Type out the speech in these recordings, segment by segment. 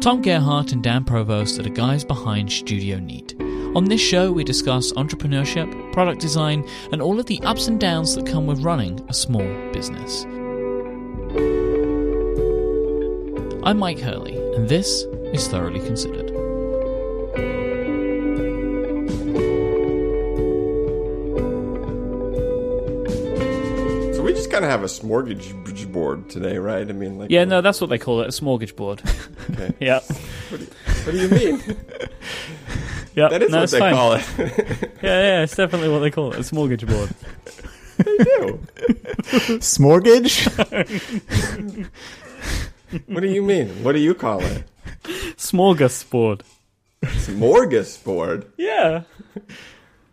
Tom Gerhardt and Dan Provost are the guys behind Studio Neat. On this show, we discuss entrepreneurship, product design, and all of the ups and downs that come with running a small business. I'm Mike Hurley, and this is Thoroughly Considered. So we just kind of have a smorgasbord today, right? I mean, like Yeah, no, that's what they call it, a smorgasbord. Okay. yeah. What do, you, what do you mean? Yeah, That is no, what they fine. call it. Yeah, yeah, it's definitely what they call it, a smorgasbord. they do. Smorgage? What do you mean? What do you call it? Smorgasbord. Smorgasbord. Yeah.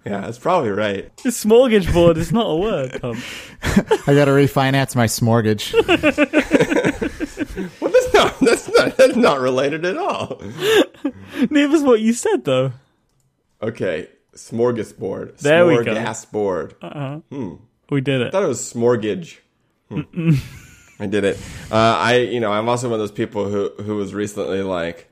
Yeah, that's probably right. A smorgasbord is not a word, Tom. I gotta refinance my smorgage. Well, that's not that's not related at all. Neither's what you said, though. Okay, smorgasbord. There we go. Smorgasbord. We did it. I thought it was smorgage. Hmm. I did it. Uh, I, you know, I'm also one of those people who who was recently like,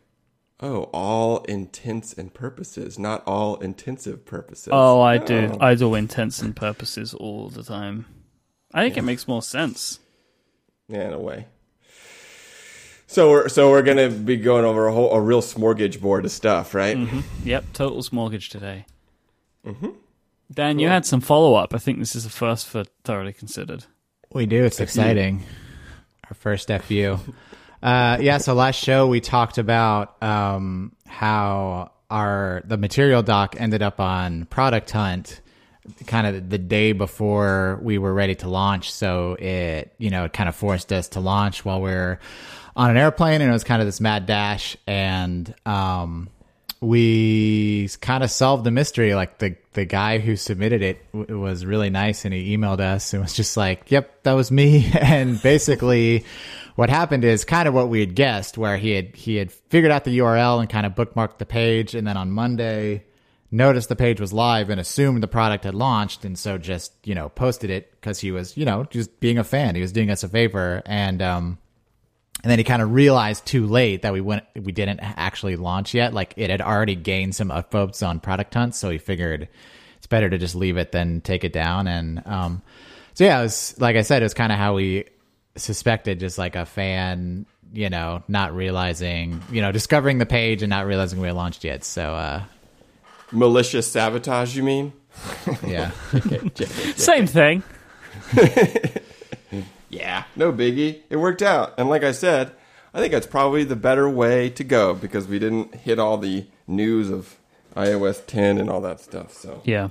oh, all intents and purposes, not all intensive purposes. Oh, I do. I do intents and purposes all the time. I think it makes more sense. Yeah, in a way. So we're so we're gonna be going over a whole a real smorgage board of stuff, right? Yep, total smortgage today. Mm-hmm. Dan, you had some follow up. I think this is the first for thoroughly considered. We do. It's exciting. Our first FU. Uh, yeah. So last show we talked about um, how our the Material Dock ended up on Product Hunt, kind of the day before we were ready to launch. So it you know it kind of forced us to launch while we are on an airplane, and it was kind of this mad dash. And um, we kind of solved the mystery. Like the the guy who submitted it w- was really nice, and he emailed us and was just like, "Yep, that was me." And basically, what happened is kind of what we had guessed, where he had he had figured out the URL and kind of bookmarked the page, and then on Monday noticed the page was live and assumed the product had launched, and so just you know posted it because he was you know just being a fan. He was doing us a favor, and um, and then he kind of realized too late that we went we didn't actually launch yet. Like it had already gained some upvotes on Product Hunt, so he figured it's better to just leave it than take it down. And um, so yeah, it was like I said, it was kind of how we suspected, just like a fan, you know, not realizing, you know, discovering the page and not realizing we had launched yet. So uh, Malicious sabotage, you mean? yeah, Same thing. Yeah, no biggie. It worked out, and like I said, I think that's probably the better way to go because we didn't hit all the news of iOS 10 and all that stuff. So Yeah,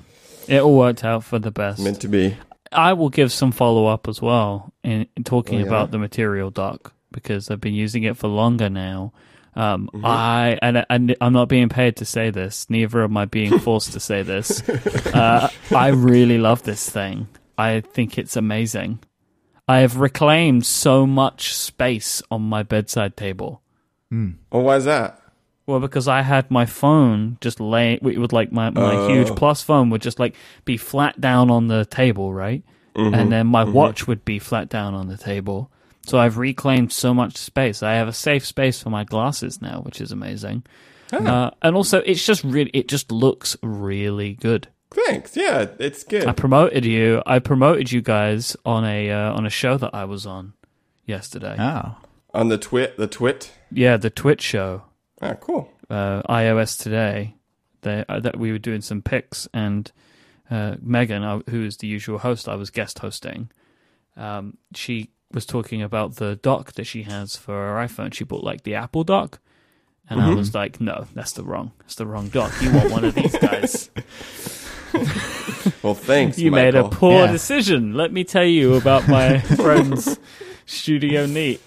it all worked out for the best. meant to be. I will give some follow up as well in, in talking Oh, yeah? about the Material Dock because I've been using it for longer now. Um, Mm-hmm. I and, and I'm not being paid to say this. Neither am I being forced to say this. Uh, I really love this thing. I think it's amazing. I have reclaimed so much space on my bedside table. Hmm. Oh, why is that? Well, because I had my phone just lay, it would like my, my Oh. huge plus phone would just like be flat down on the table, right? Mm-hmm. And then my mm-hmm. watch would be flat down on the table. So I've reclaimed so much space. I have a safe space for my glasses now, which is amazing. Oh. Uh, and also, it's just really, it just looks really good. Thanks. Yeah, it's good. I promoted you. I promoted you guys on a uh, on a show that I was on yesterday. oh, On the TWiT, the TWiT. Yeah, the Twitch show. Ah, cool. uh, iOS today they, uh, that we were doing some picks and uh, Megan, uh, who is the usual host, I was guest hosting. Um, she was talking about the dock that she has for her iPhone. She bought like the Apple dock, and I was like, "No, that's the wrong. That's the wrong dock. You want one of these guys. Well, thanks. you made a poor Yeah. decision. Let me tell you about my friend's Studio Neat.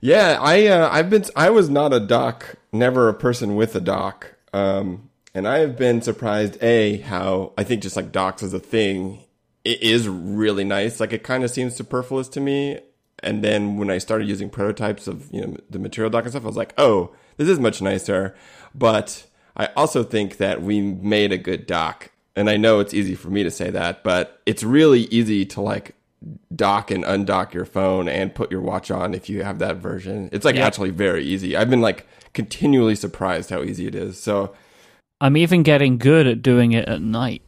Yeah, I uh, I've been I was not a dock, never a person with a dock. Um, and I have been surprised a how I think just like docks as a thing, it is really nice. Like it kind of seems superfluous to me. And then when I started using prototypes of you know the Material Dock and stuff, I was like, oh, this is much nicer. But I also think that we made a good dock. And I know it's easy for me to say that, but it's really easy to like dock and undock your phone and put your watch on if you have that version. It's like Yeah. actually very easy. I've been like continually surprised how easy it is. So I'm even getting good at doing it at night.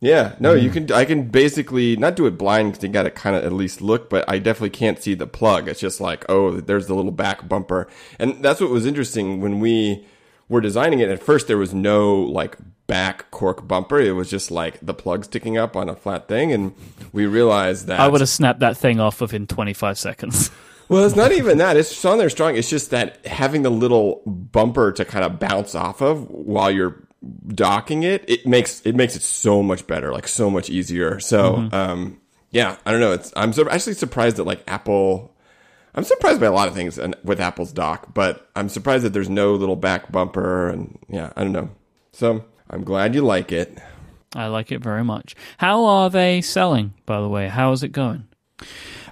yeah, no, you mm. can. I can basically not do it blind because you got to kind of at least look, but I definitely can't see the plug. It's just like, oh, there's the little back bumper, and that's what was interesting when we were designing it. At first, there was no like back cork bumper. It was just like the plug sticking up on a flat thing, and we realized that I would have snapped that thing off within 25 seconds. Well, it's not even that. It's just on there strong. It's just that having the little bumper to kind of bounce off of while you're docking it, it makes it makes it so much better, like so much easier. So, um, yeah, I don't know. It's I'm actually surprised that like Apple. I'm surprised by a lot of things with Apple's dock, but I'm surprised that there's no little back bumper and yeah, I don't know. So I'm glad you like it. I like it very much. How are they selling, by the way? How is it going?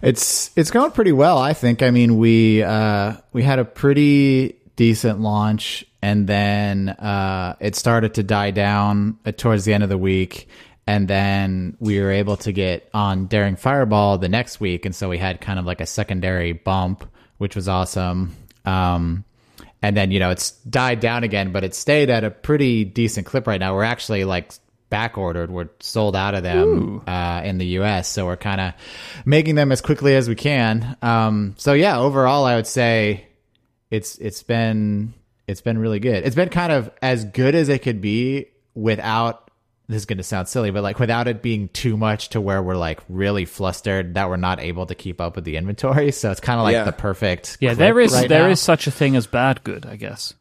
It's it's going pretty well, I think. I mean, we uh, we had a pretty decent launch, and then uh, it started to die down uh, towards the end of the week, and then we were able to get on Daring Fireball the next week, and so we had kind of like a secondary bump, which was awesome. Um, and then you know it's died down again, but it stayed at a pretty decent clip right now. We're actually like back ordered. We're sold out of them uh, in the U.S., so we're kind of making them as quickly as we can. Um, so yeah, overall, I would say it's it's been it's been really good. It's been kind of as good as it could be without. This is going to sound silly, but like without it being too much to where we're like really flustered that we're not able to keep up with the inventory. So it's kind of like Yeah. the perfect. Yeah, there is right there is now. such a thing as bad good, I guess.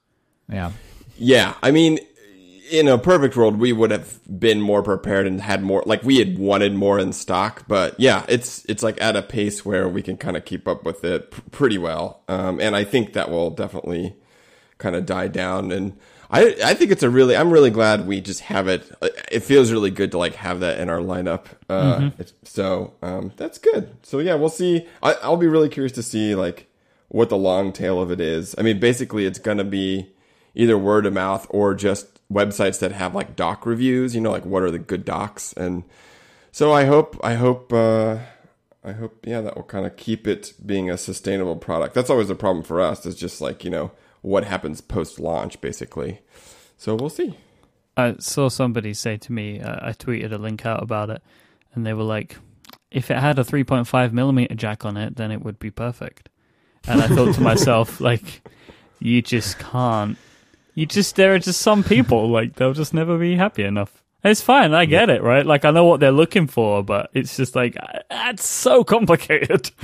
yeah. Yeah, I mean, in a perfect world, we would have been more prepared and had more. Like we had wanted more in stock, but yeah, it's it's like at a pace where we can kind of keep up with it p- pretty well. Um, and I think that will definitely kind of die down. And I I think it's a really I'm really glad we just have it. It feels really good to like have that in our lineup. Uh, it's, so um, that's good. So yeah, we'll see. I, I'll be really curious to see like what the long tail of it is. I mean, basically, it's gonna be either word of mouth or just websites that have like dock reviews. You know, like what are the good docks, and so I hope I hope uh, I hope yeah that will kind of keep it being a sustainable product. That's always the problem for us. Is just like you know what happens post launch, basically. So we'll see. I saw somebody say to me, uh, I tweeted a link out about it, and they were like, if it had a 3.5 millimeter jack on it, then it would be perfect. And I thought to myself, like, you just can't. You just, there are just some people, like, they'll just never be happy enough. It's fine, I get it, right? Like, I know what they're looking for, but it's just like, that's so complicated.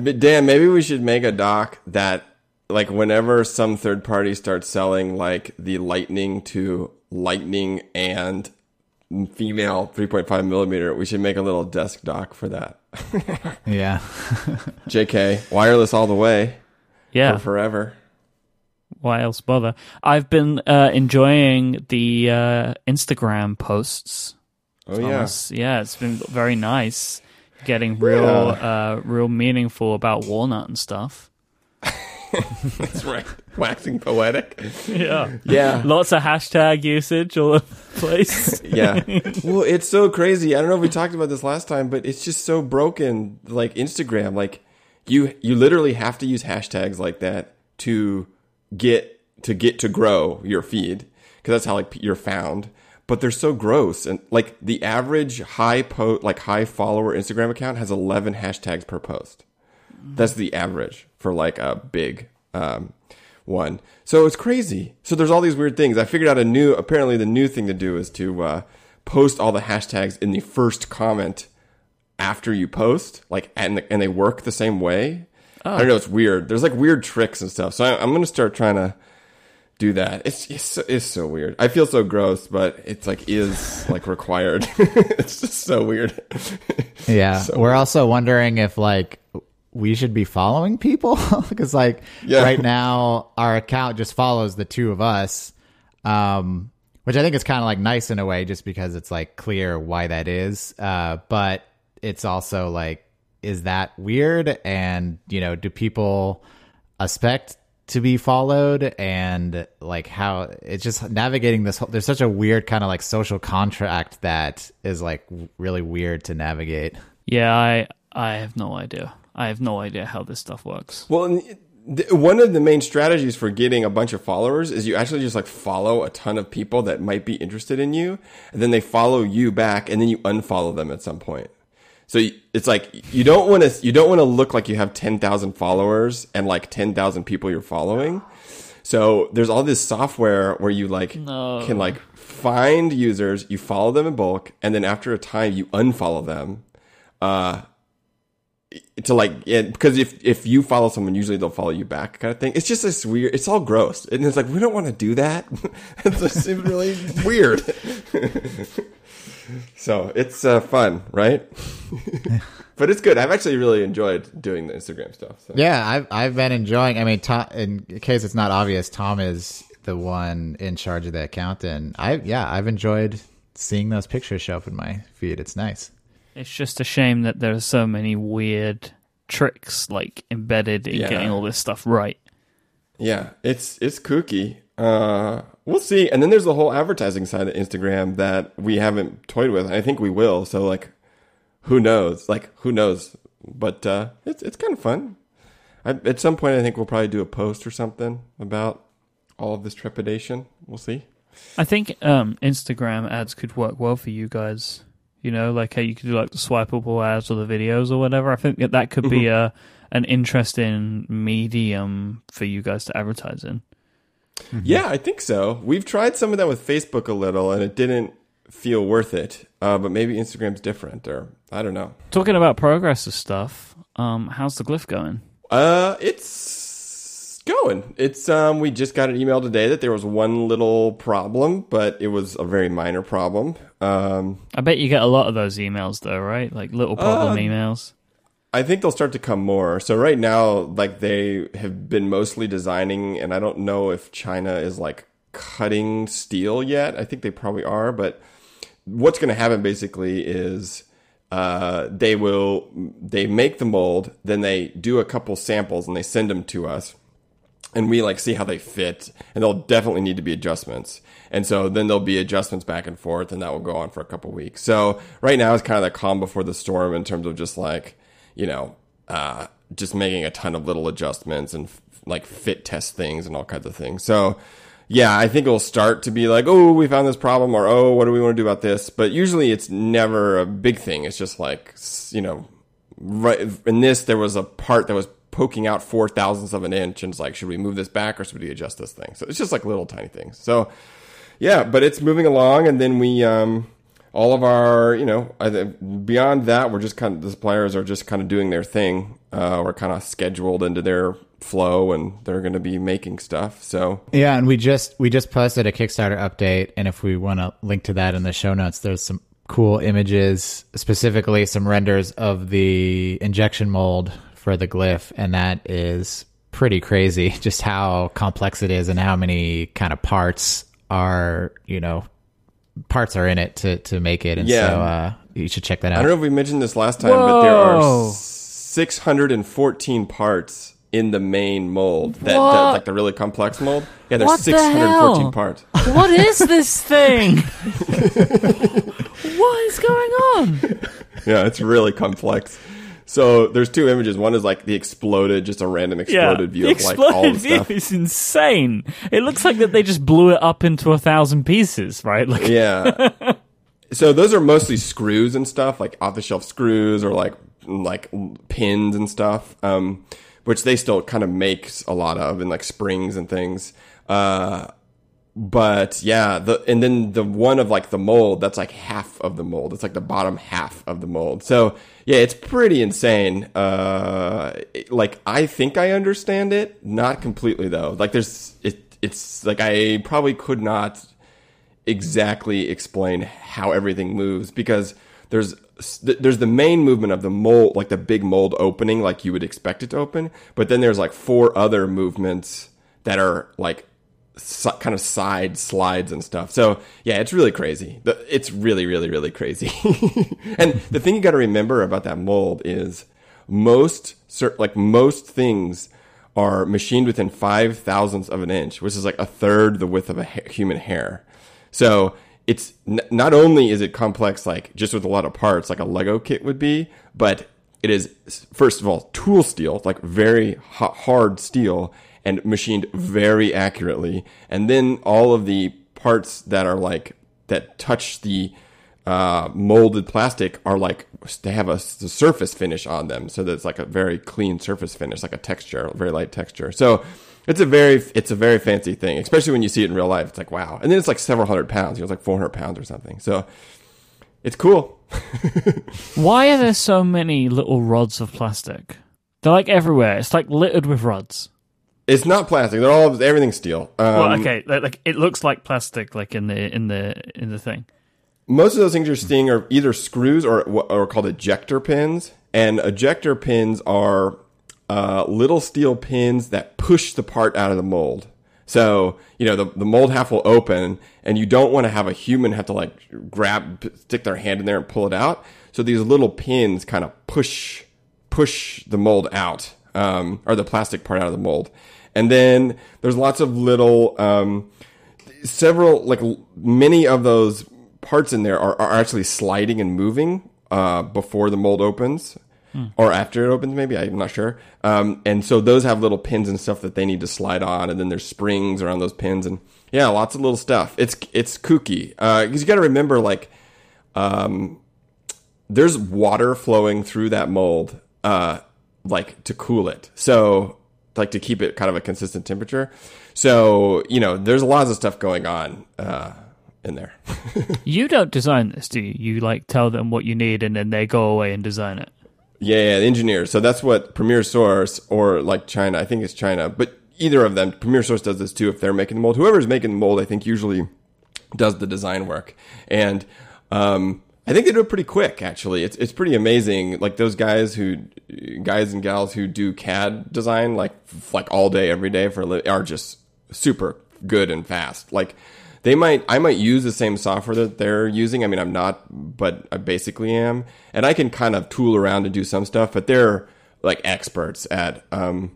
But Dan, maybe we should make a dock that, like, whenever some third party starts selling, like, the lightning to lightning and female 3.5 millimeter, we should make a little desk dock for that. Yeah. JK, wireless all the way Yeah. for forever. why else bother? I've been uh, enjoying the uh, Instagram posts. Oh, yeah. Thomas. yeah, it's been very nice getting real, uh, real meaningful about walnut and stuff. That's right. Waxing poetic. Yeah, Yeah. lots of hashtag usage all over the place. Yeah. well, it's so crazy. I don't know if we talked about this last time, but it's just so broken. Like Instagram, like you you literally have to use hashtags like that to get to get to grow your feed because that's how like you're found. But they're so gross and like the average high po like high follower Instagram account has 11 hashtags per post. That's the average for like a big um, one. So it's crazy. So there's all these weird things. I figured out a new. Apparently, the new thing to do is to uh, post all the hashtags in the first comment after you post, like, and and they work the same way. I don't know. It's weird. There's like weird tricks and stuff. So I, I'm gonna start trying to do that. It's it's so, it's so weird. I feel so gross, but it's like is like required. it's just so weird. Yeah. So- We're also wondering if like we should be following people because like Yeah. right now our account just follows the two of us. Um which I think is kind of like nice in a way just because it's like clear why that is. Uh but it's also like is that weird and you know do people expect to be followed and like how it's just navigating this whole, there's such a weird kind of like social contract that is like really weird to navigate Yeah, I I have no idea. I have no idea how this stuff works. Well, one of the main strategies for getting a bunch of followers is you actually just like follow a ton of people that might be interested in you, and then they follow you back, and then you unfollow them at some point. So it's like you don't want to you don't want to look like you have ten thousand followers and like ten thousand people you're following. So there's all this software where you like No. can like find users, you follow them in bulk, and then after a time you unfollow them. Uh, to like yeah, because if if you follow someone, usually they'll follow you back, kind of thing. It's just this weird. It's all gross, and it's like we don't want to do that. it's just really weird. so it's uh, fun, right? but it's good. I've actually really enjoyed doing the Instagram stuff. So. Yeah, I've I've been enjoying. I mean, Tom, in case it's not obvious, Tom is the one in charge of the account, and I yeah, I've enjoyed seeing those pictures show up in my feed. It's nice. It's just a shame that there are so many weird tricks like embedded in Yeah. getting all this stuff right. Yeah, it's it's kooky. Uh, we'll see. And then there's the whole advertising side of Instagram that we haven't toyed with. I think we will. So like, who knows? Like, who knows? But uh, it's it's kind of fun. I, at some point, I think we'll probably do a post or something about all of this trepidation. We'll see. I think um, Instagram ads could work well for you guys. You know, like how you could do like the swipeable ads or the videos or whatever. I think that that could be a an interesting medium for you guys to advertise in. Yeah, I think so. We've tried some of that with Facebook a little, and it didn't feel worth it. Uh, but maybe Instagram's different, or I don't know. Talking about progress of stuff, um, how's the glyph going? Uh, it's going. It's um, we just got an email today that there was one little problem, but it was a very minor problem. Um, I bet you get a lot of those emails though, right? Like little problem Um, emails. I think they'll start to come more. So right now, like they have been mostly designing, and I don't know if China is like cutting steel yet. I think they probably are, but what's going to happen basically is uh, they will they make the mold, then they do a couple samples and they send them to us, and we like see how they fit, and there'll definitely need to be adjustments. And so then there'll be adjustments back and forth, and that will go on for a couple weeks. So right now it's kind of the calm before the storm in terms of just like you know, uh, just making a ton of little adjustments and like fit test things and all kinds of things. So, yeah, I think it'll start to be like, oh, we found this problem, or oh, what do we want to do about this? But usually it's never a big thing. It's just like, you know, right in this, there was a part that was poking out four thousandths of an inch, and it's like, should we move this back or should we adjust this thing? So it's just like little tiny things. So, yeah, but it's moving along, and then we, um, all of our, you know, beyond that, we're just kind of the suppliers are just kind of doing their thing. Uh, we're kind of scheduled into their flow, and they're going to be making stuff. So Yeah, and we just we just posted a Kickstarter update, and if we want to link to that in the show notes, there's some cool images, specifically some renders of the injection mold for the glyph, and that is pretty crazy. Just how complex it is, and how many kind of parts are you know parts are in it to to make it, and Yeah. so uh, you should check that out. I don't know if we mentioned this last time, but there are 614 parts in the main mold. That, that like the really complex mold. Yeah, there's What 614 hell? parts. What is this thing? what is going on? Yeah, it's really complex. So there's two images. One is like the exploded, just a random exploded view the of like all exploded the view stuff. is insane. It looks like that they just blew it up into a thousand pieces, right? Like, Yeah. so those are mostly screws and stuff, like off the shelf screws or like like pins and stuff, um, which they still kind of make a lot of and like springs and things. Uh, but yeah, the and then the one of like the mold that's like half of the mold. It's like the bottom half of the mold. So yeah, it's pretty insane. Uh, like I think I understand it, not completely though. Like there's it. It's like I probably could not exactly explain how everything moves because there's there's the main movement of the mold like the big mold opening like you would expect it to open but then there's like four other movements that are like kind of side slides and stuff. So yeah it's really crazy. It's really really really crazy. And the thing you got to remember about that mold is most like most things are machined within five thousandths of an inch which is like a third the width of a ha- human hair. So it's n- not only is it complex, like just with a lot of parts, like a Lego kit would be, but it is first of all tool steel, like very hard steel, and machined very accurately, and then all of the parts that are like that touch the uh, molded plastic are like they have a, a, surface finish on them, so that it's like a very clean surface finish, like a texture, a very light texture. So it's a very it's a very fancy thing, especially when you see it in real life. It's like wow, and then it's like several hundred pounds. You know, it's like four hundred pounds or something. So it's cool. Why are there so many little rods of plastic? They're like everywhere. It's like littered with rods. It's not plastic. They're all everything's steel. Um, well, okay, like it looks like plastic, like in the in the in the thing. Most of those things you're seeing are either screws or what are called ejector pins, and ejector pins are uh, little steel pins that push the part out of the mold. So, you know, the, the mold half will open and you don't want to have a human have to like grab, stick their hand in there and pull it out. So these little pins kind of push, push the mold out, um, or the plastic part out of the mold. And then there's lots of little, um, several, like many of those parts in there are, are actually sliding and moving, uh, before the mold opens hmm. or after it opens, maybe I'm not sure. Um, and so those have little pins and stuff that they need to slide on, and then there's springs around those pins, and yeah, lots of little stuff. It's it's kooky because uh, you got to remember like, um, there's water flowing through that mold, uh, like to cool it. So like to keep it kind of a consistent temperature. So you know, there's lots of stuff going on. Uh, in there. you don't design this, do you? You like tell them what you need and then they go away and design it. Yeah, yeah, the engineers. So that's what Premier Source or like China, I think it's China, but either of them, Premier Source does this too if they're making the mold. Whoever's making the mold, I think usually does the design work. And um, I think they do it pretty quick actually. It's it's pretty amazing. Like those guys who guys and gals who do CAD design like like all day every day for are just super good and fast. Like they might I might use the same software that they're using. I mean, I'm not, but I basically am, and I can kind of tool around and do some stuff. But they're like experts at um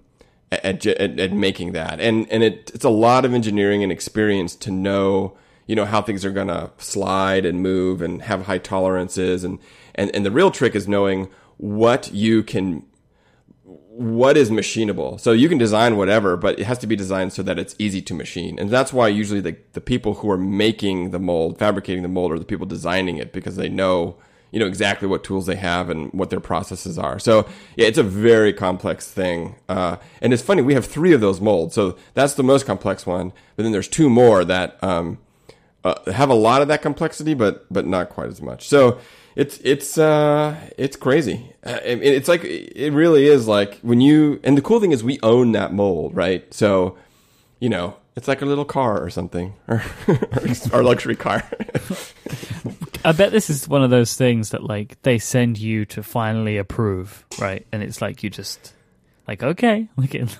at, at, at making that, and and it, it's a lot of engineering and experience to know you know how things are going to slide and move and have high tolerances and and and the real trick is knowing what you can what is machinable. So you can design whatever, but it has to be designed so that it's easy to machine. And that's why usually the, the people who are making the mold, fabricating the mold, are the people designing it because they know, you know, exactly what tools they have and what their processes are. So yeah, it's a very complex thing. Uh, and it's funny, we have three of those molds. So that's the most complex one. But then there's two more that, um, uh, have a lot of that complexity, but, but not quite as much. So, it's it's uh it's crazy. Uh, it's like it really is like when you and the cool thing is we own that mold, right? So, you know, it's like a little car or something, or our luxury car. I bet this is one of those things that like they send you to finally approve, right? And it's like you just like okay,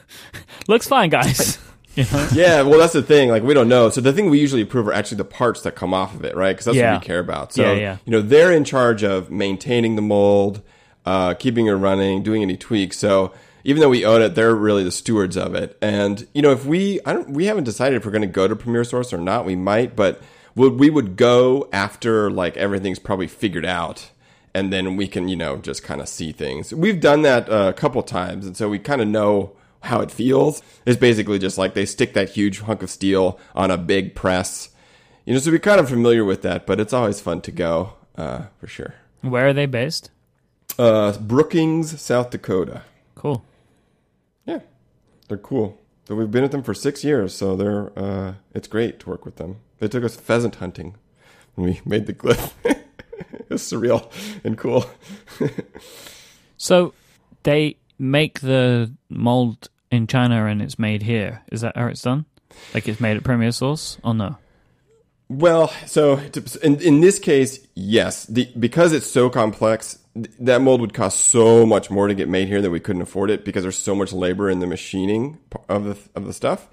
looks fine, guys. You know? yeah, well, that's the thing. Like, we don't know. So the thing we usually approve are actually the parts that come off of it, right? Because that's yeah. what we care about. So, yeah, yeah. you know, they're in charge of maintaining the mold, uh, keeping it running, doing any tweaks. So even though we own it, they're really the stewards of it. And you know, if we, I don't, we haven't decided if we're going to go to Premier Source or not. We might, but would we would go after like everything's probably figured out and then we can you know just kind of see things we've done that uh, a couple times and so we kind of know how it feels. is basically just like they stick that huge hunk of steel on a big press. You know, so we're kind of familiar with that, but it's always fun to go uh, for sure. Where are they based? Uh, Brookings, South Dakota. Cool. Yeah, they're cool. So we've been with them for six years, so they're uh, it's great to work with them. They took us pheasant hunting when we made the glyph. it's surreal and cool. so they make the mold in China and it's made here. Is that how it's done? Like it's made at Premier Source or no? Well, so in, in this case, yes. The, because it's so complex, that mold would cost so much more to get made here that we couldn't afford it because there's so much labor in the machining of the of the stuff.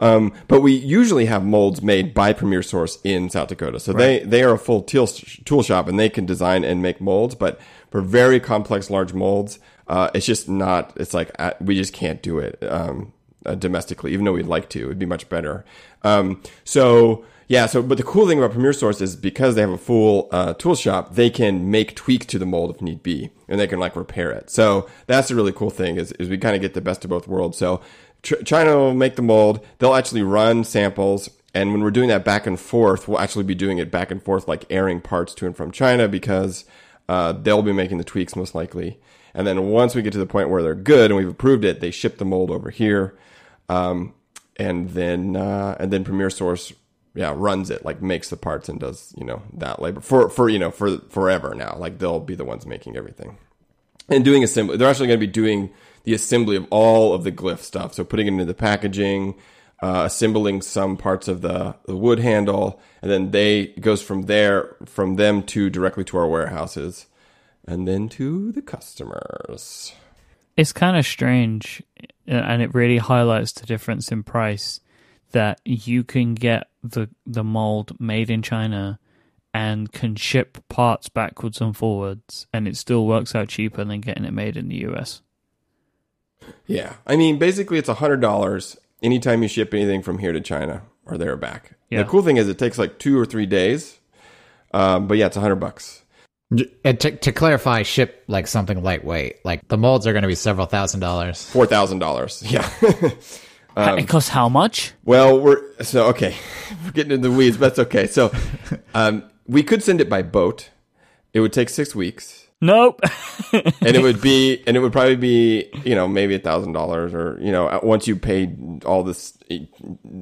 Um, but we usually have molds made by Premier Source in South Dakota, so right. they they are a full tool tool shop and they can design and make molds. But for very complex large molds, uh, it's just not. It's like uh, we just can't do it. Um, uh, domestically, even though we'd like to. It'd be much better. Um, so yeah, so but the cool thing about Premier Source is because they have a full uh, tool shop, they can make tweaks to the mold if need be, and they can like repair it. So that's a really cool thing is, is we kind of get the best of both worlds. So Ch- China will make the mold; they'll actually run samples, and when we're doing that back and forth, we'll actually be doing it back and forth, like airing parts to and from China because uh, they'll be making the tweaks most likely. And then once we get to the point where they're good and we've approved it, they ship the mold over here. Um, and then uh, and then Premier Source yeah runs it like makes the parts and does you know that labor for for you know for forever now. Like they'll be the ones making everything. And doing assembly they're actually going to be doing the assembly of all of the glyph stuff. So putting it into the packaging uh, assembling some parts of the, the wood handle and then they goes from there from them to directly to our warehouses and then to the customers It's kind of strange, uh, and it really highlights the difference in price that you can get the the mold made in China and can ship parts backwards and forwards, and it still works out cheaper than getting it made in the US. Yeah, I mean, basically, it's a hundred dollars anytime you ship anything from here to China or there or back. Yeah. The cool thing is, it takes like two or three days. Um, but yeah, it's a hundred bucks. And to, to clarify, ship like something lightweight. Like the molds are going to be several thousand dollars. Four thousand dollars. Yeah. it costs how much? well, we're so okay. We're getting into the weeds, but that's okay. So, um, we could send it by boat. It would take six weeks, Nope. and it would be, and it would probably be, you know, maybe a thousand dollars, or you know, once you paid all this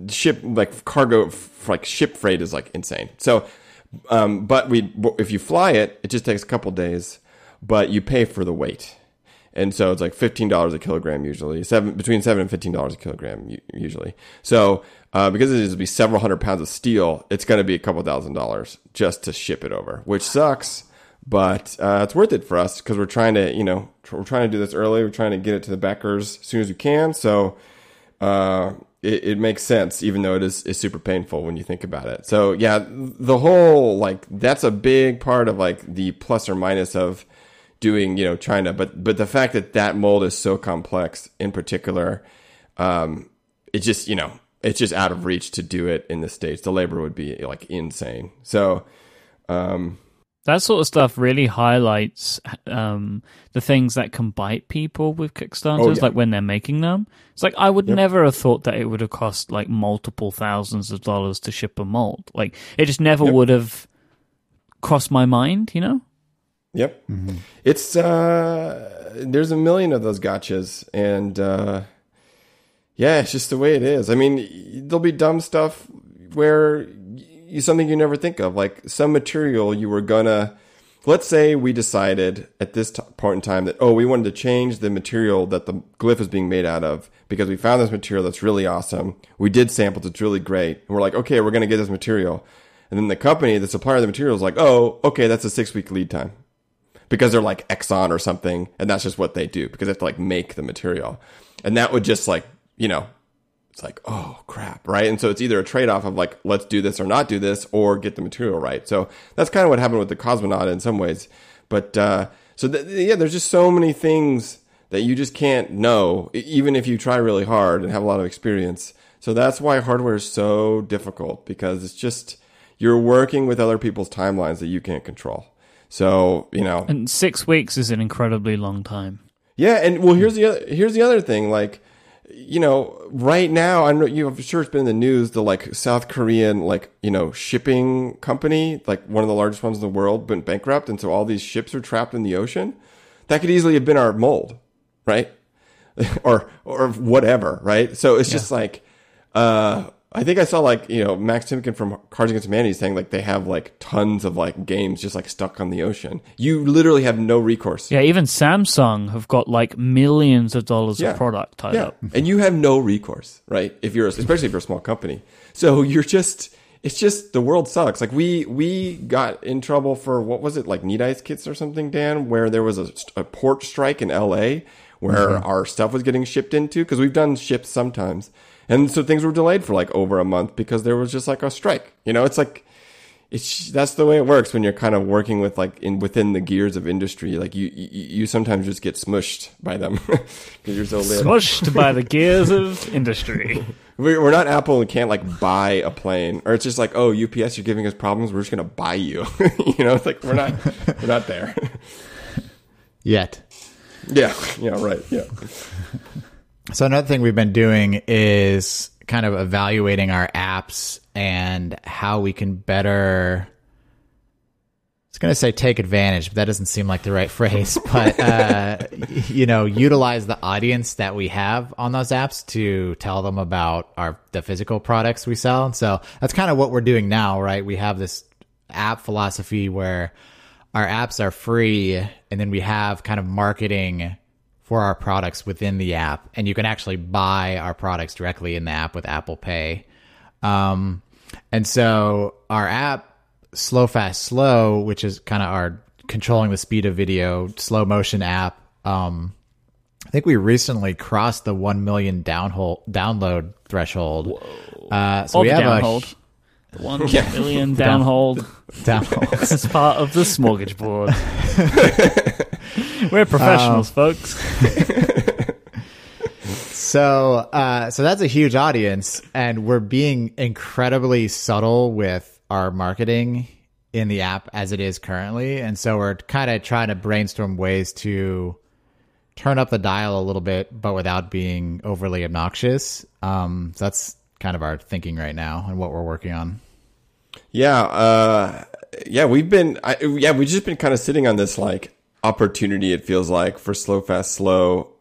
ship, like cargo, like ship freight is like insane. So, um, but we, if you fly it, it just takes a couple days, but you pay for the weight. And so it's like fifteen dollars a kilogram usually, seven between seven and fifteen dollars a kilogram usually. So uh, because it is to be several hundred pounds of steel, it's going to be a couple thousand dollars just to ship it over, which sucks, but uh, it's worth it for us because we're trying to, you know, we're trying to do this early. We're trying to get it to the backers as soon as we can. So uh, it, it makes sense, even though it is, is super painful when you think about it. So yeah, the whole like that's a big part of like the plus or minus of doing you know China, but but the fact that that mold is so complex in particular, um, it just you know it's just out of reach to do it in the states. The labor would be like insane. So um, that sort of stuff really highlights um, the things that can bite people with Kickstarters, Oh, yeah. like when they're making them. It's like I would never have thought that it would have cost like multiple thousands of dollars to ship a mold. Like it just never Yep. would have crossed my mind, you know? Yep. It's uh there's a million of those gotchas and uh yeah, it's just the way it is. I mean, there'll be dumb stuff where you something you never think of, like some material you were gonna let's say we decided at this t- point in time that oh, we wanted to change the material that the glyph is being made out of because we found this material that's really awesome. We did samples, it's really great. And we're like, "Okay, we're to get this material." And then the company, the supplier of the material is like, "Oh, okay, that's a 6-week lead time." because they're like Exxon or something, and that's just what they do because they have to like make the material, and that would just like you know, it's like oh crap, right? And so it's either a trade off of like let's do this or not do this, or get the material right. So that's kind of what happened with the cosmonaut in some ways, but uh, so th- yeah, there's just so many things that you just can't know, even if you try really hard and have a lot of experience. So that's why hardware is so difficult because it's just you're working with other people's timelines that you can't control. So you know, And six weeks is an incredibly long time. yeah, and well, here's the other, here's the other thing. Like, you know, right now, I know you. I'm sure it's been in the news. The like South Korean like you know shipping company, like one of the largest ones in the world, went bankrupt, and so all these ships are trapped in the ocean. That could easily have been our mold, right? or or whatever, right? So it's just like, uh, I think I saw like you know Max Temkin from Cards Against Humanity saying like they have like tons of like games just like stuck on the ocean. You literally have no recourse. Yeah, even Samsung have got like millions of dollars Yeah. of product tied Yeah, up. and you have no recourse, right? If you're, especially if you're a small company, so you're just, it's just the world sucks. Like we we got in trouble for what was it like Neat Ice kits or something, Dan, where there was a, a port strike in L.A. where mm-hmm. our stuff was getting shipped into because we've done ships sometimes, and so things were delayed for like over a month because there was just like a strike. You know, it's like it's that's the way it works when you're kind of working with like in within the gears of industry. Like you you, you sometimes just get smushed by them because you're so little. Smushed by the gears of industry. We're we're not Apple and can't like buy a plane, or it's just like, oh, UPS, you're giving us problems. We're just gonna buy you. you know, it's like we're not we're not there. Yet. yeah, yeah, right, yeah. So another thing we've been doing is kind of evaluating our apps and how we can better. I was going to say take advantage, but that doesn't seem like the right phrase. But uh, you know, utilize the audience that we have on those apps to tell them about our the physical products we sell. And so that's kind of what we're doing now, right? We have this app philosophy where our apps are free, and then we have kind of marketing for our products within the app, and you can actually buy our products directly in the app with Apple Pay. Um, and so our app, Slow Fast Slow, which is kind of our controlling the speed of video slow motion app. Um, I think we recently crossed the one million downhole, download threshold. Uh, so Or we have downhold. The one million downhold downhold. as part of the smorgasbord. We're professionals, Um, folks. So, uh, so that's a huge audience, and we're being incredibly subtle with our marketing in the app as it is currently, and so we're kind of trying to brainstorm ways to turn up the dial a little bit, but without being overly obnoxious. Um, so that's kind of our thinking right now and what we're working on. Yeah, uh, yeah, we've been, I, yeah, we've just been kind of sitting on this like opportunity. It feels like for slow, fast, slow,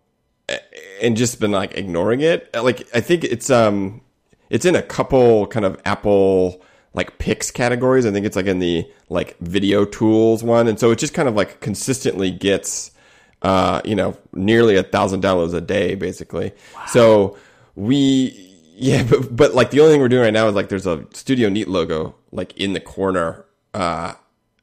and just been like ignoring it. Like I think it's um, it's in a couple kind of Apple like picks categories. I think it's like in the like video tools one, and so it just kind of like consistently gets uh, you know, nearly a thousand downloads a day, basically. So we, yeah, but, but like the only thing we're doing right now is like there's a Studio Neat logo like in the corner, uh,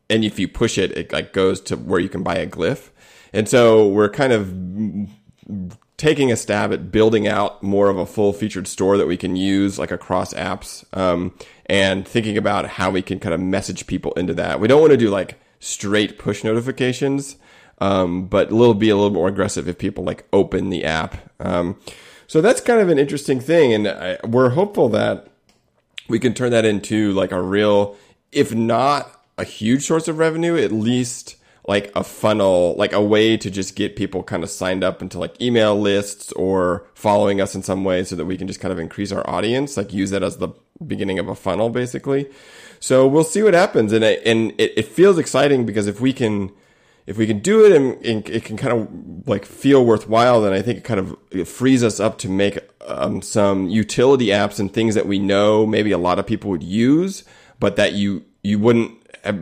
and if you push it, it like goes to where you can buy a glyph, and so we're kind of taking a stab at building out more of a full featured store that we can use like across apps um, and thinking about how we can kind of message people into that. We don't want to do like straight push notifications um, but a little be a little more aggressive if people like open the app. Um, so that's kind of an interesting thing and I, we're hopeful that we can turn that into like a real, if not a huge source of revenue, at least like a funnel, like a way to just get people kind of signed up into like email lists or following us in some way so that we can just kind of increase our audience, like use that as the beginning of a funnel basically. So we'll see what happens. And it, and it, it feels exciting because if we can, if we can do it and, and it can kind of like feel worthwhile, then I think it kind of it frees us up to make um, some utility apps and things that we know maybe a lot of people would use, but that you you wouldn't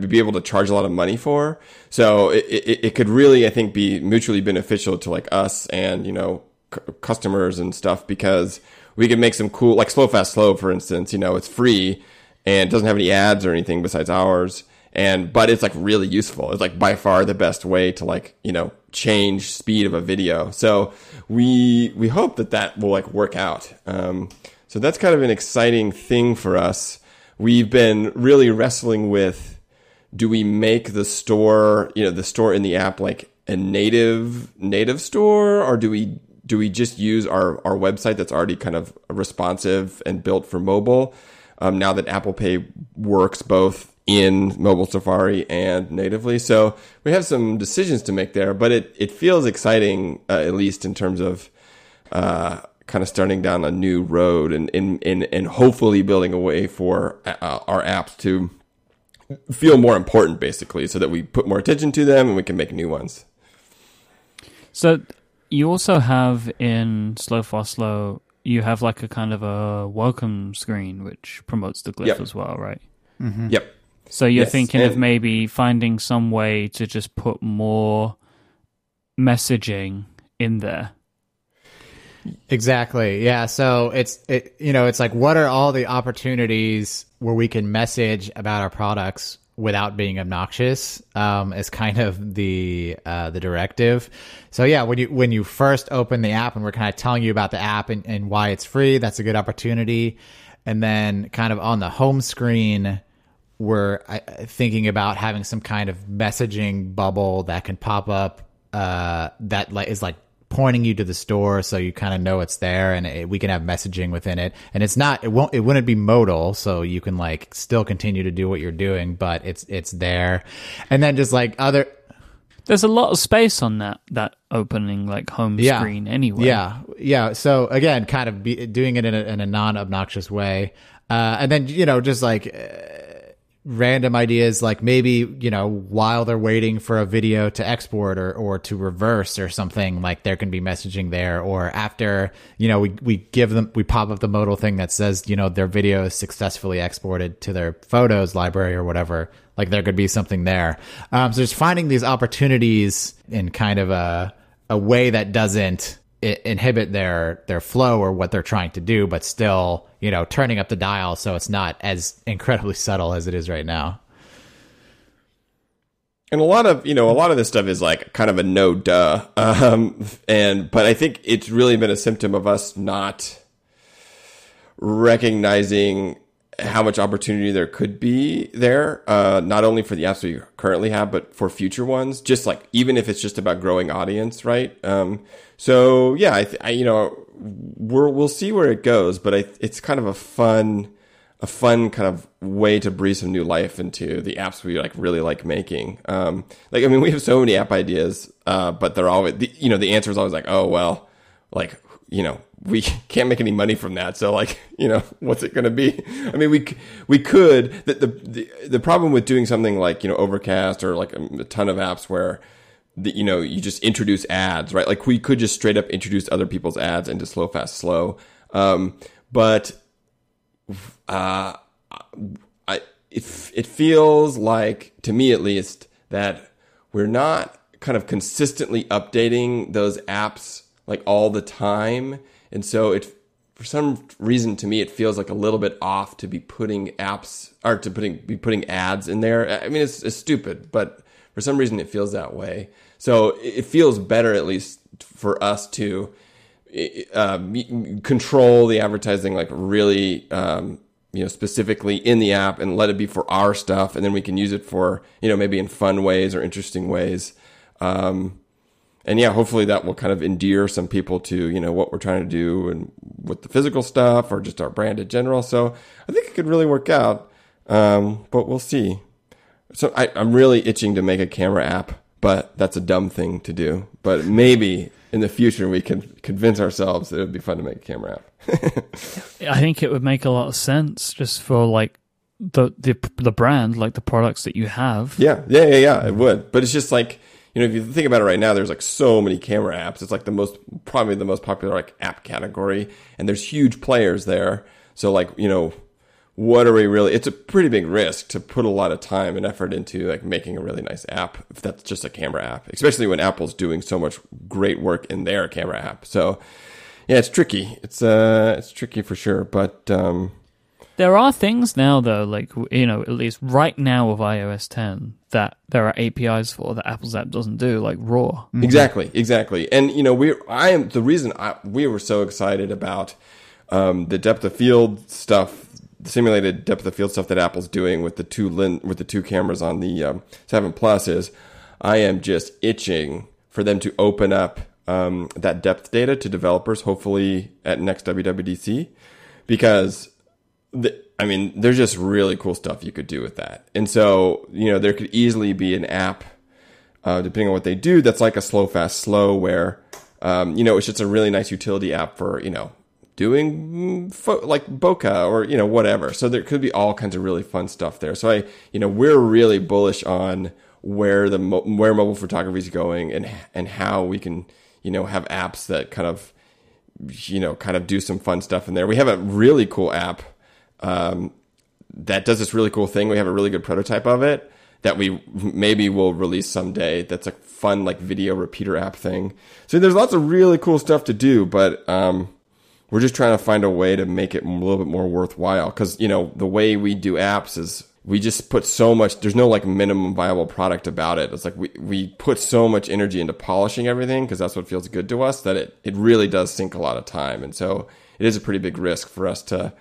be able to charge a lot of money for. So it, it, it could really, I think, be mutually beneficial to like us and you know c- customers and stuff because we can make some cool like slow fast slow for instance. You know, it's free and doesn't have any ads or anything besides ours and but it's like really useful. It's like by far the best way to like you know change speed of a video. So we we hope that that will like work out. Um, so that's kind of an exciting thing for us. We've been really wrestling with do we make the store you know the store in the app like a native native store? Or do we do we just use our our website that's already kind of responsive and built for mobile? Um, now that Apple Pay works both in mobile Safari and natively. So we have some decisions to make there, but it, it feels exciting, uh, at least in terms of uh, kind of starting down a new road and, and, and, and hopefully building a way for uh, our apps to feel more important, basically, so that we put more attention to them and we can make new ones. So you also have in Slow Fast Slow, you have like a kind of a welcome screen which promotes the glyph Yep. as well, right? Yep. So you're Yes, thinking of maybe finding some way to just put more messaging in there. Exactly. Yeah. So it's it you know, it's like what are all the opportunities where we can message about our products without being obnoxious um, is kind of the uh, the directive. So yeah, when you when you first open the app and we're kind of telling you about the app and, and why it's free, that's a good opportunity. And then kind of on the home screen, we're thinking about having some kind of messaging bubble that can pop up uh, that like like pointing you to the store so you kind of know it's there and it, we can have messaging within it and it's not it won't it wouldn't be modal so you can like still continue to do what you're doing but it's it's there and then just like other There's a lot of space on that that opening like home Yeah. screen anyway. Yeah, yeah. So again, kind of be, doing it in a, in a non obnoxious way, uh, and then you know just like uh, random ideas, like maybe you know while they're waiting for a video to export or or to reverse or something, like there can be messaging there, or after you know we we give them we pop up the modal thing that says you know their video is successfully exported to their photos library or whatever. Like there could be something there. Um, so just finding these opportunities in kind of a a way that doesn't inhibit their their flow or what they're trying to do, but still, you know, turning up the dial so it's not as incredibly subtle as it is right now. And a lot of you know a lot of this stuff is like kind of a no duh, um, and but I think it's really been a symptom of us not recognizing how much opportunity there could be there, uh, not only for the apps we currently have, but for future ones. Just like even if it's just about growing audience, right? Um, so yeah, I, th- I you know we're, we'll see where it goes, but I, it's kind of a fun a fun kind of way to breathe some new life into the apps we like really like making. Um, like I mean, we have so many app ideas, uh, but they're always the, you know the answer is always like, oh well, like you know we can't make any money from that, so like you know what's it going to be? I mean, we we could the, the the problem with doing something like you know Overcast or like a, a ton of apps where the, you know you just introduce ads, right? Like we could just straight up introduce other people's ads into Slow Fast Slow, um, but uh, I it it feels like to me at least that we're not kind of consistently updating those apps like all the time, and so it for some reason to me it feels like a little bit off to be putting apps or to putting be putting ads in there. I mean it's, it's stupid, but for some reason it feels that way. So it feels better at least for us to uh, control the advertising like really um, you know specifically in the app and let it be for our stuff and then we can use it for you know maybe in fun ways or interesting ways. Um, and yeah hopefully that will kind of endear some people to you know what we're trying to do and with the physical stuff or just our brand in general. So i think it could really work out. Um, but we'll see so I, I'm really itching to make a camera app, but that's a dumb thing to do. But maybe in the future we can convince ourselves that it would be fun to make a camera app. I think it would make a lot of sense just for like the the the brand, like the products that you have. yeah, yeah, yeah, yeah, it would. But it's just like you know, if you think about it right now, there's like so many camera apps. It's like the most probably the most popular like app category, and there's huge players there. So like you know, what are we really? It's a pretty big risk to put a lot of time and effort into like making a really nice app if that's just a camera app, especially when Apple's doing so much great work in their camera app. So yeah, it's tricky. It's uh, it's tricky for sure. But um, There are things now, though, like you know, at least right now with iOS 10, that there are APIs for that Apple's app doesn't do, like RAW. Exactly, exactly. And you know, we I am the reason I, we were so excited about um, the depth of field stuff, simulated depth of field stuff that Apple's doing with the two lin- with the two cameras on the um, Seven Plus is I am just itching for them to open up um, that depth data to developers, hopefully at next WWDC, because the, I mean, there's just really cool stuff you could do with that. And so, you know, there could easily be an app, uh, depending on what they do, that's like a slow, fast, slow, where, um, you know, it's just a really nice utility app for, you know, doing fo- like bokeh or, you know, whatever. So there could be all kinds of really fun stuff there. So I, you know, we're really bullish on where the, mo- where mobile photography is going and, and how we can, you know, have apps that kind of, you know, kind of do some fun stuff in there. We have a really cool app um, that does this really cool thing. We have a really good prototype of it that we maybe will release someday. That's a fun like video repeater app thing. So there's lots of really cool stuff to do, but um, we're just trying to find a way to make it a little bit more worthwhile. Because you know the way we do apps is we just put so much. There's no like minimum viable product about it. It's like we we put so much energy into polishing everything because that's what feels good to us. That it it really does sink a lot of time, and so it is a pretty big risk for us to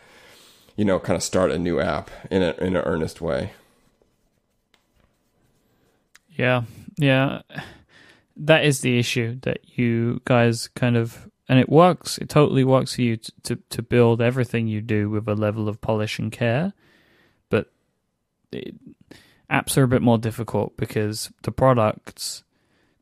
you know, kind of start a new app in a, in an earnest way. Yeah, yeah. That is the issue that you guys kind of, and it works. It totally works for you to to, to build everything you do with a level of polish and care, but it, apps are a bit more difficult because the products.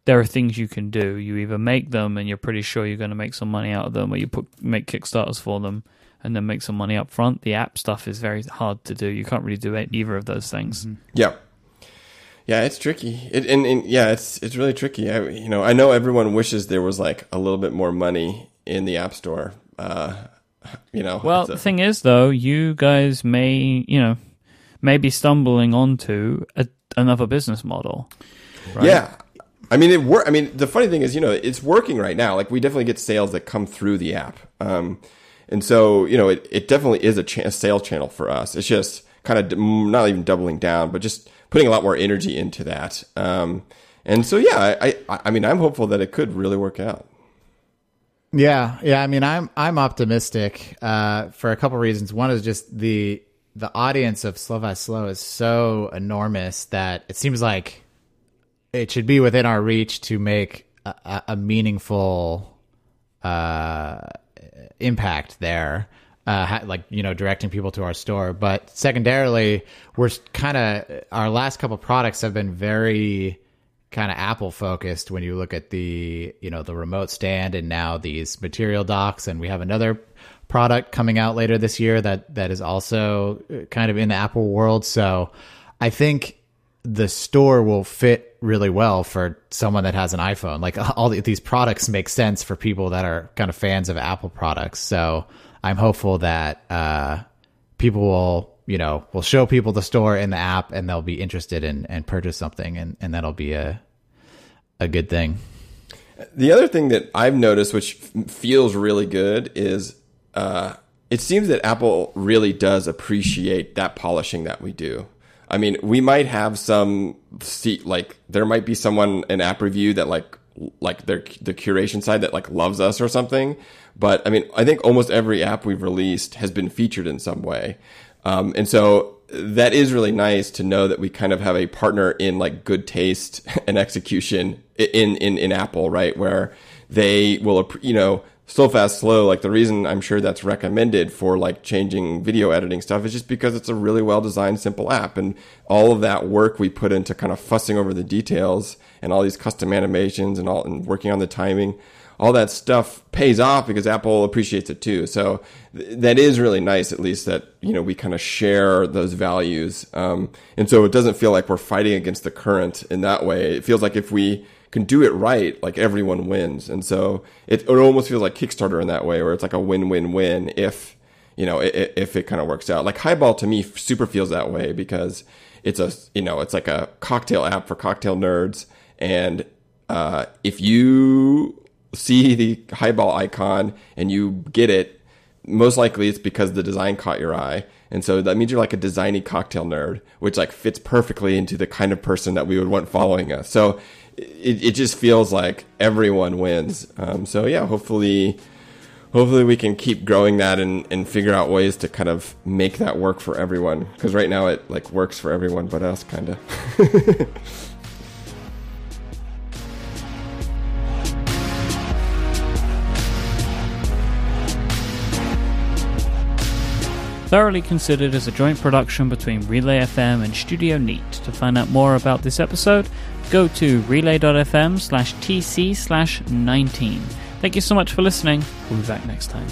There are things you can do. You either make them and you're pretty sure you're going to make some money out of them, or you put make kickstarters for them and then make some money up front. The app stuff is very hard to do. You can't really do either of those things. Mm-hmm. Yeah. Yeah, it's tricky. It, and, and yeah, it's it's really tricky. I, you know, I know everyone wishes there was like a little bit more money in the App Store. Uh, you know, Well, the thing is, though, you guys may, you know, may be stumbling onto a, another business model. Right? Yeah. I mean, it work. I mean, the funny thing is, you know, it's working right now. Like we definitely get sales that come through the app. Um, and so, you know, it, it definitely is a, cha- a sales channel for us. It's just kind of d- not even doubling down, but just putting a lot more energy into that. Um, and so, yeah, I, I, I mean, I'm hopeful that it could really work out. Yeah, yeah. I mean, I'm I'm optimistic uh, for a couple reasons. One is just the the audience of Slow Fast Slow is so enormous that it seems like it should be within our reach to make a, a- a meaningful uh, impact there. Uh, ha- like you know, directing people to our store. But secondarily, we're kind of our last couple products have been very kind of Apple focused when you look at the you know the remote stand and now these material docks. And we have another product coming out later this year that that is also uh, kind of in the Apple world. So I think the store will fit really well for someone that has an iPhone. Like all these products make sense for people that are kind of fans of Apple products. So I'm hopeful that uh people will you know will show people the store in the app and they'll be interested in and purchase something and, and that'll be a a good thing The other thing that I've noticed, which feels really good, is uh, it seems that Apple really does appreciate that polishing that we do. I mean, we might have some see like there might be someone an app review that like like their the curation side that like loves us or something. But I mean, I think almost every app we've released has been featured in some way, um, and so that is really nice to know that we kind of have a partner in like good taste and execution in in in Apple, right? Where they will, you know, slow fast slow. Like the reason I'm sure that's recommended for like changing video editing stuff is just because it's a really well designed, simple app, and all of that work we put into kind of fussing over the details and all these custom animations and all and working on the timing all that stuff pays off because Apple appreciates it too. So th- that is really nice, at least that you know we kind of share those values, um, and so it doesn't feel like we're fighting against the current in that way. It feels like if we can do it right, like everyone wins, and so it, it almost feels like Kickstarter in that way, where it's like a win-win-win if you know i- i- if it kind of works out. Like Highball to me super feels that way because it's a you know it's like a cocktail app for cocktail nerds, and uh, if you see the highball icon and you get it, most likely it's because the design caught your eye. And so that means you're like a designy cocktail nerd, which like fits perfectly into the kind of person that we would want following us. So it, it just feels like everyone wins. Um, so yeah, hopefully, hopefully we can keep growing that and, and figure out ways to kind of make that work for everyone. Cause right now it like works for everyone but us kind of. Thoroughly considered as a joint production between Relay FM and Studio Neat. To find out more about this episode, go to relay.fm slash tc slash 19. Thank you so much for listening. We'll be back next time.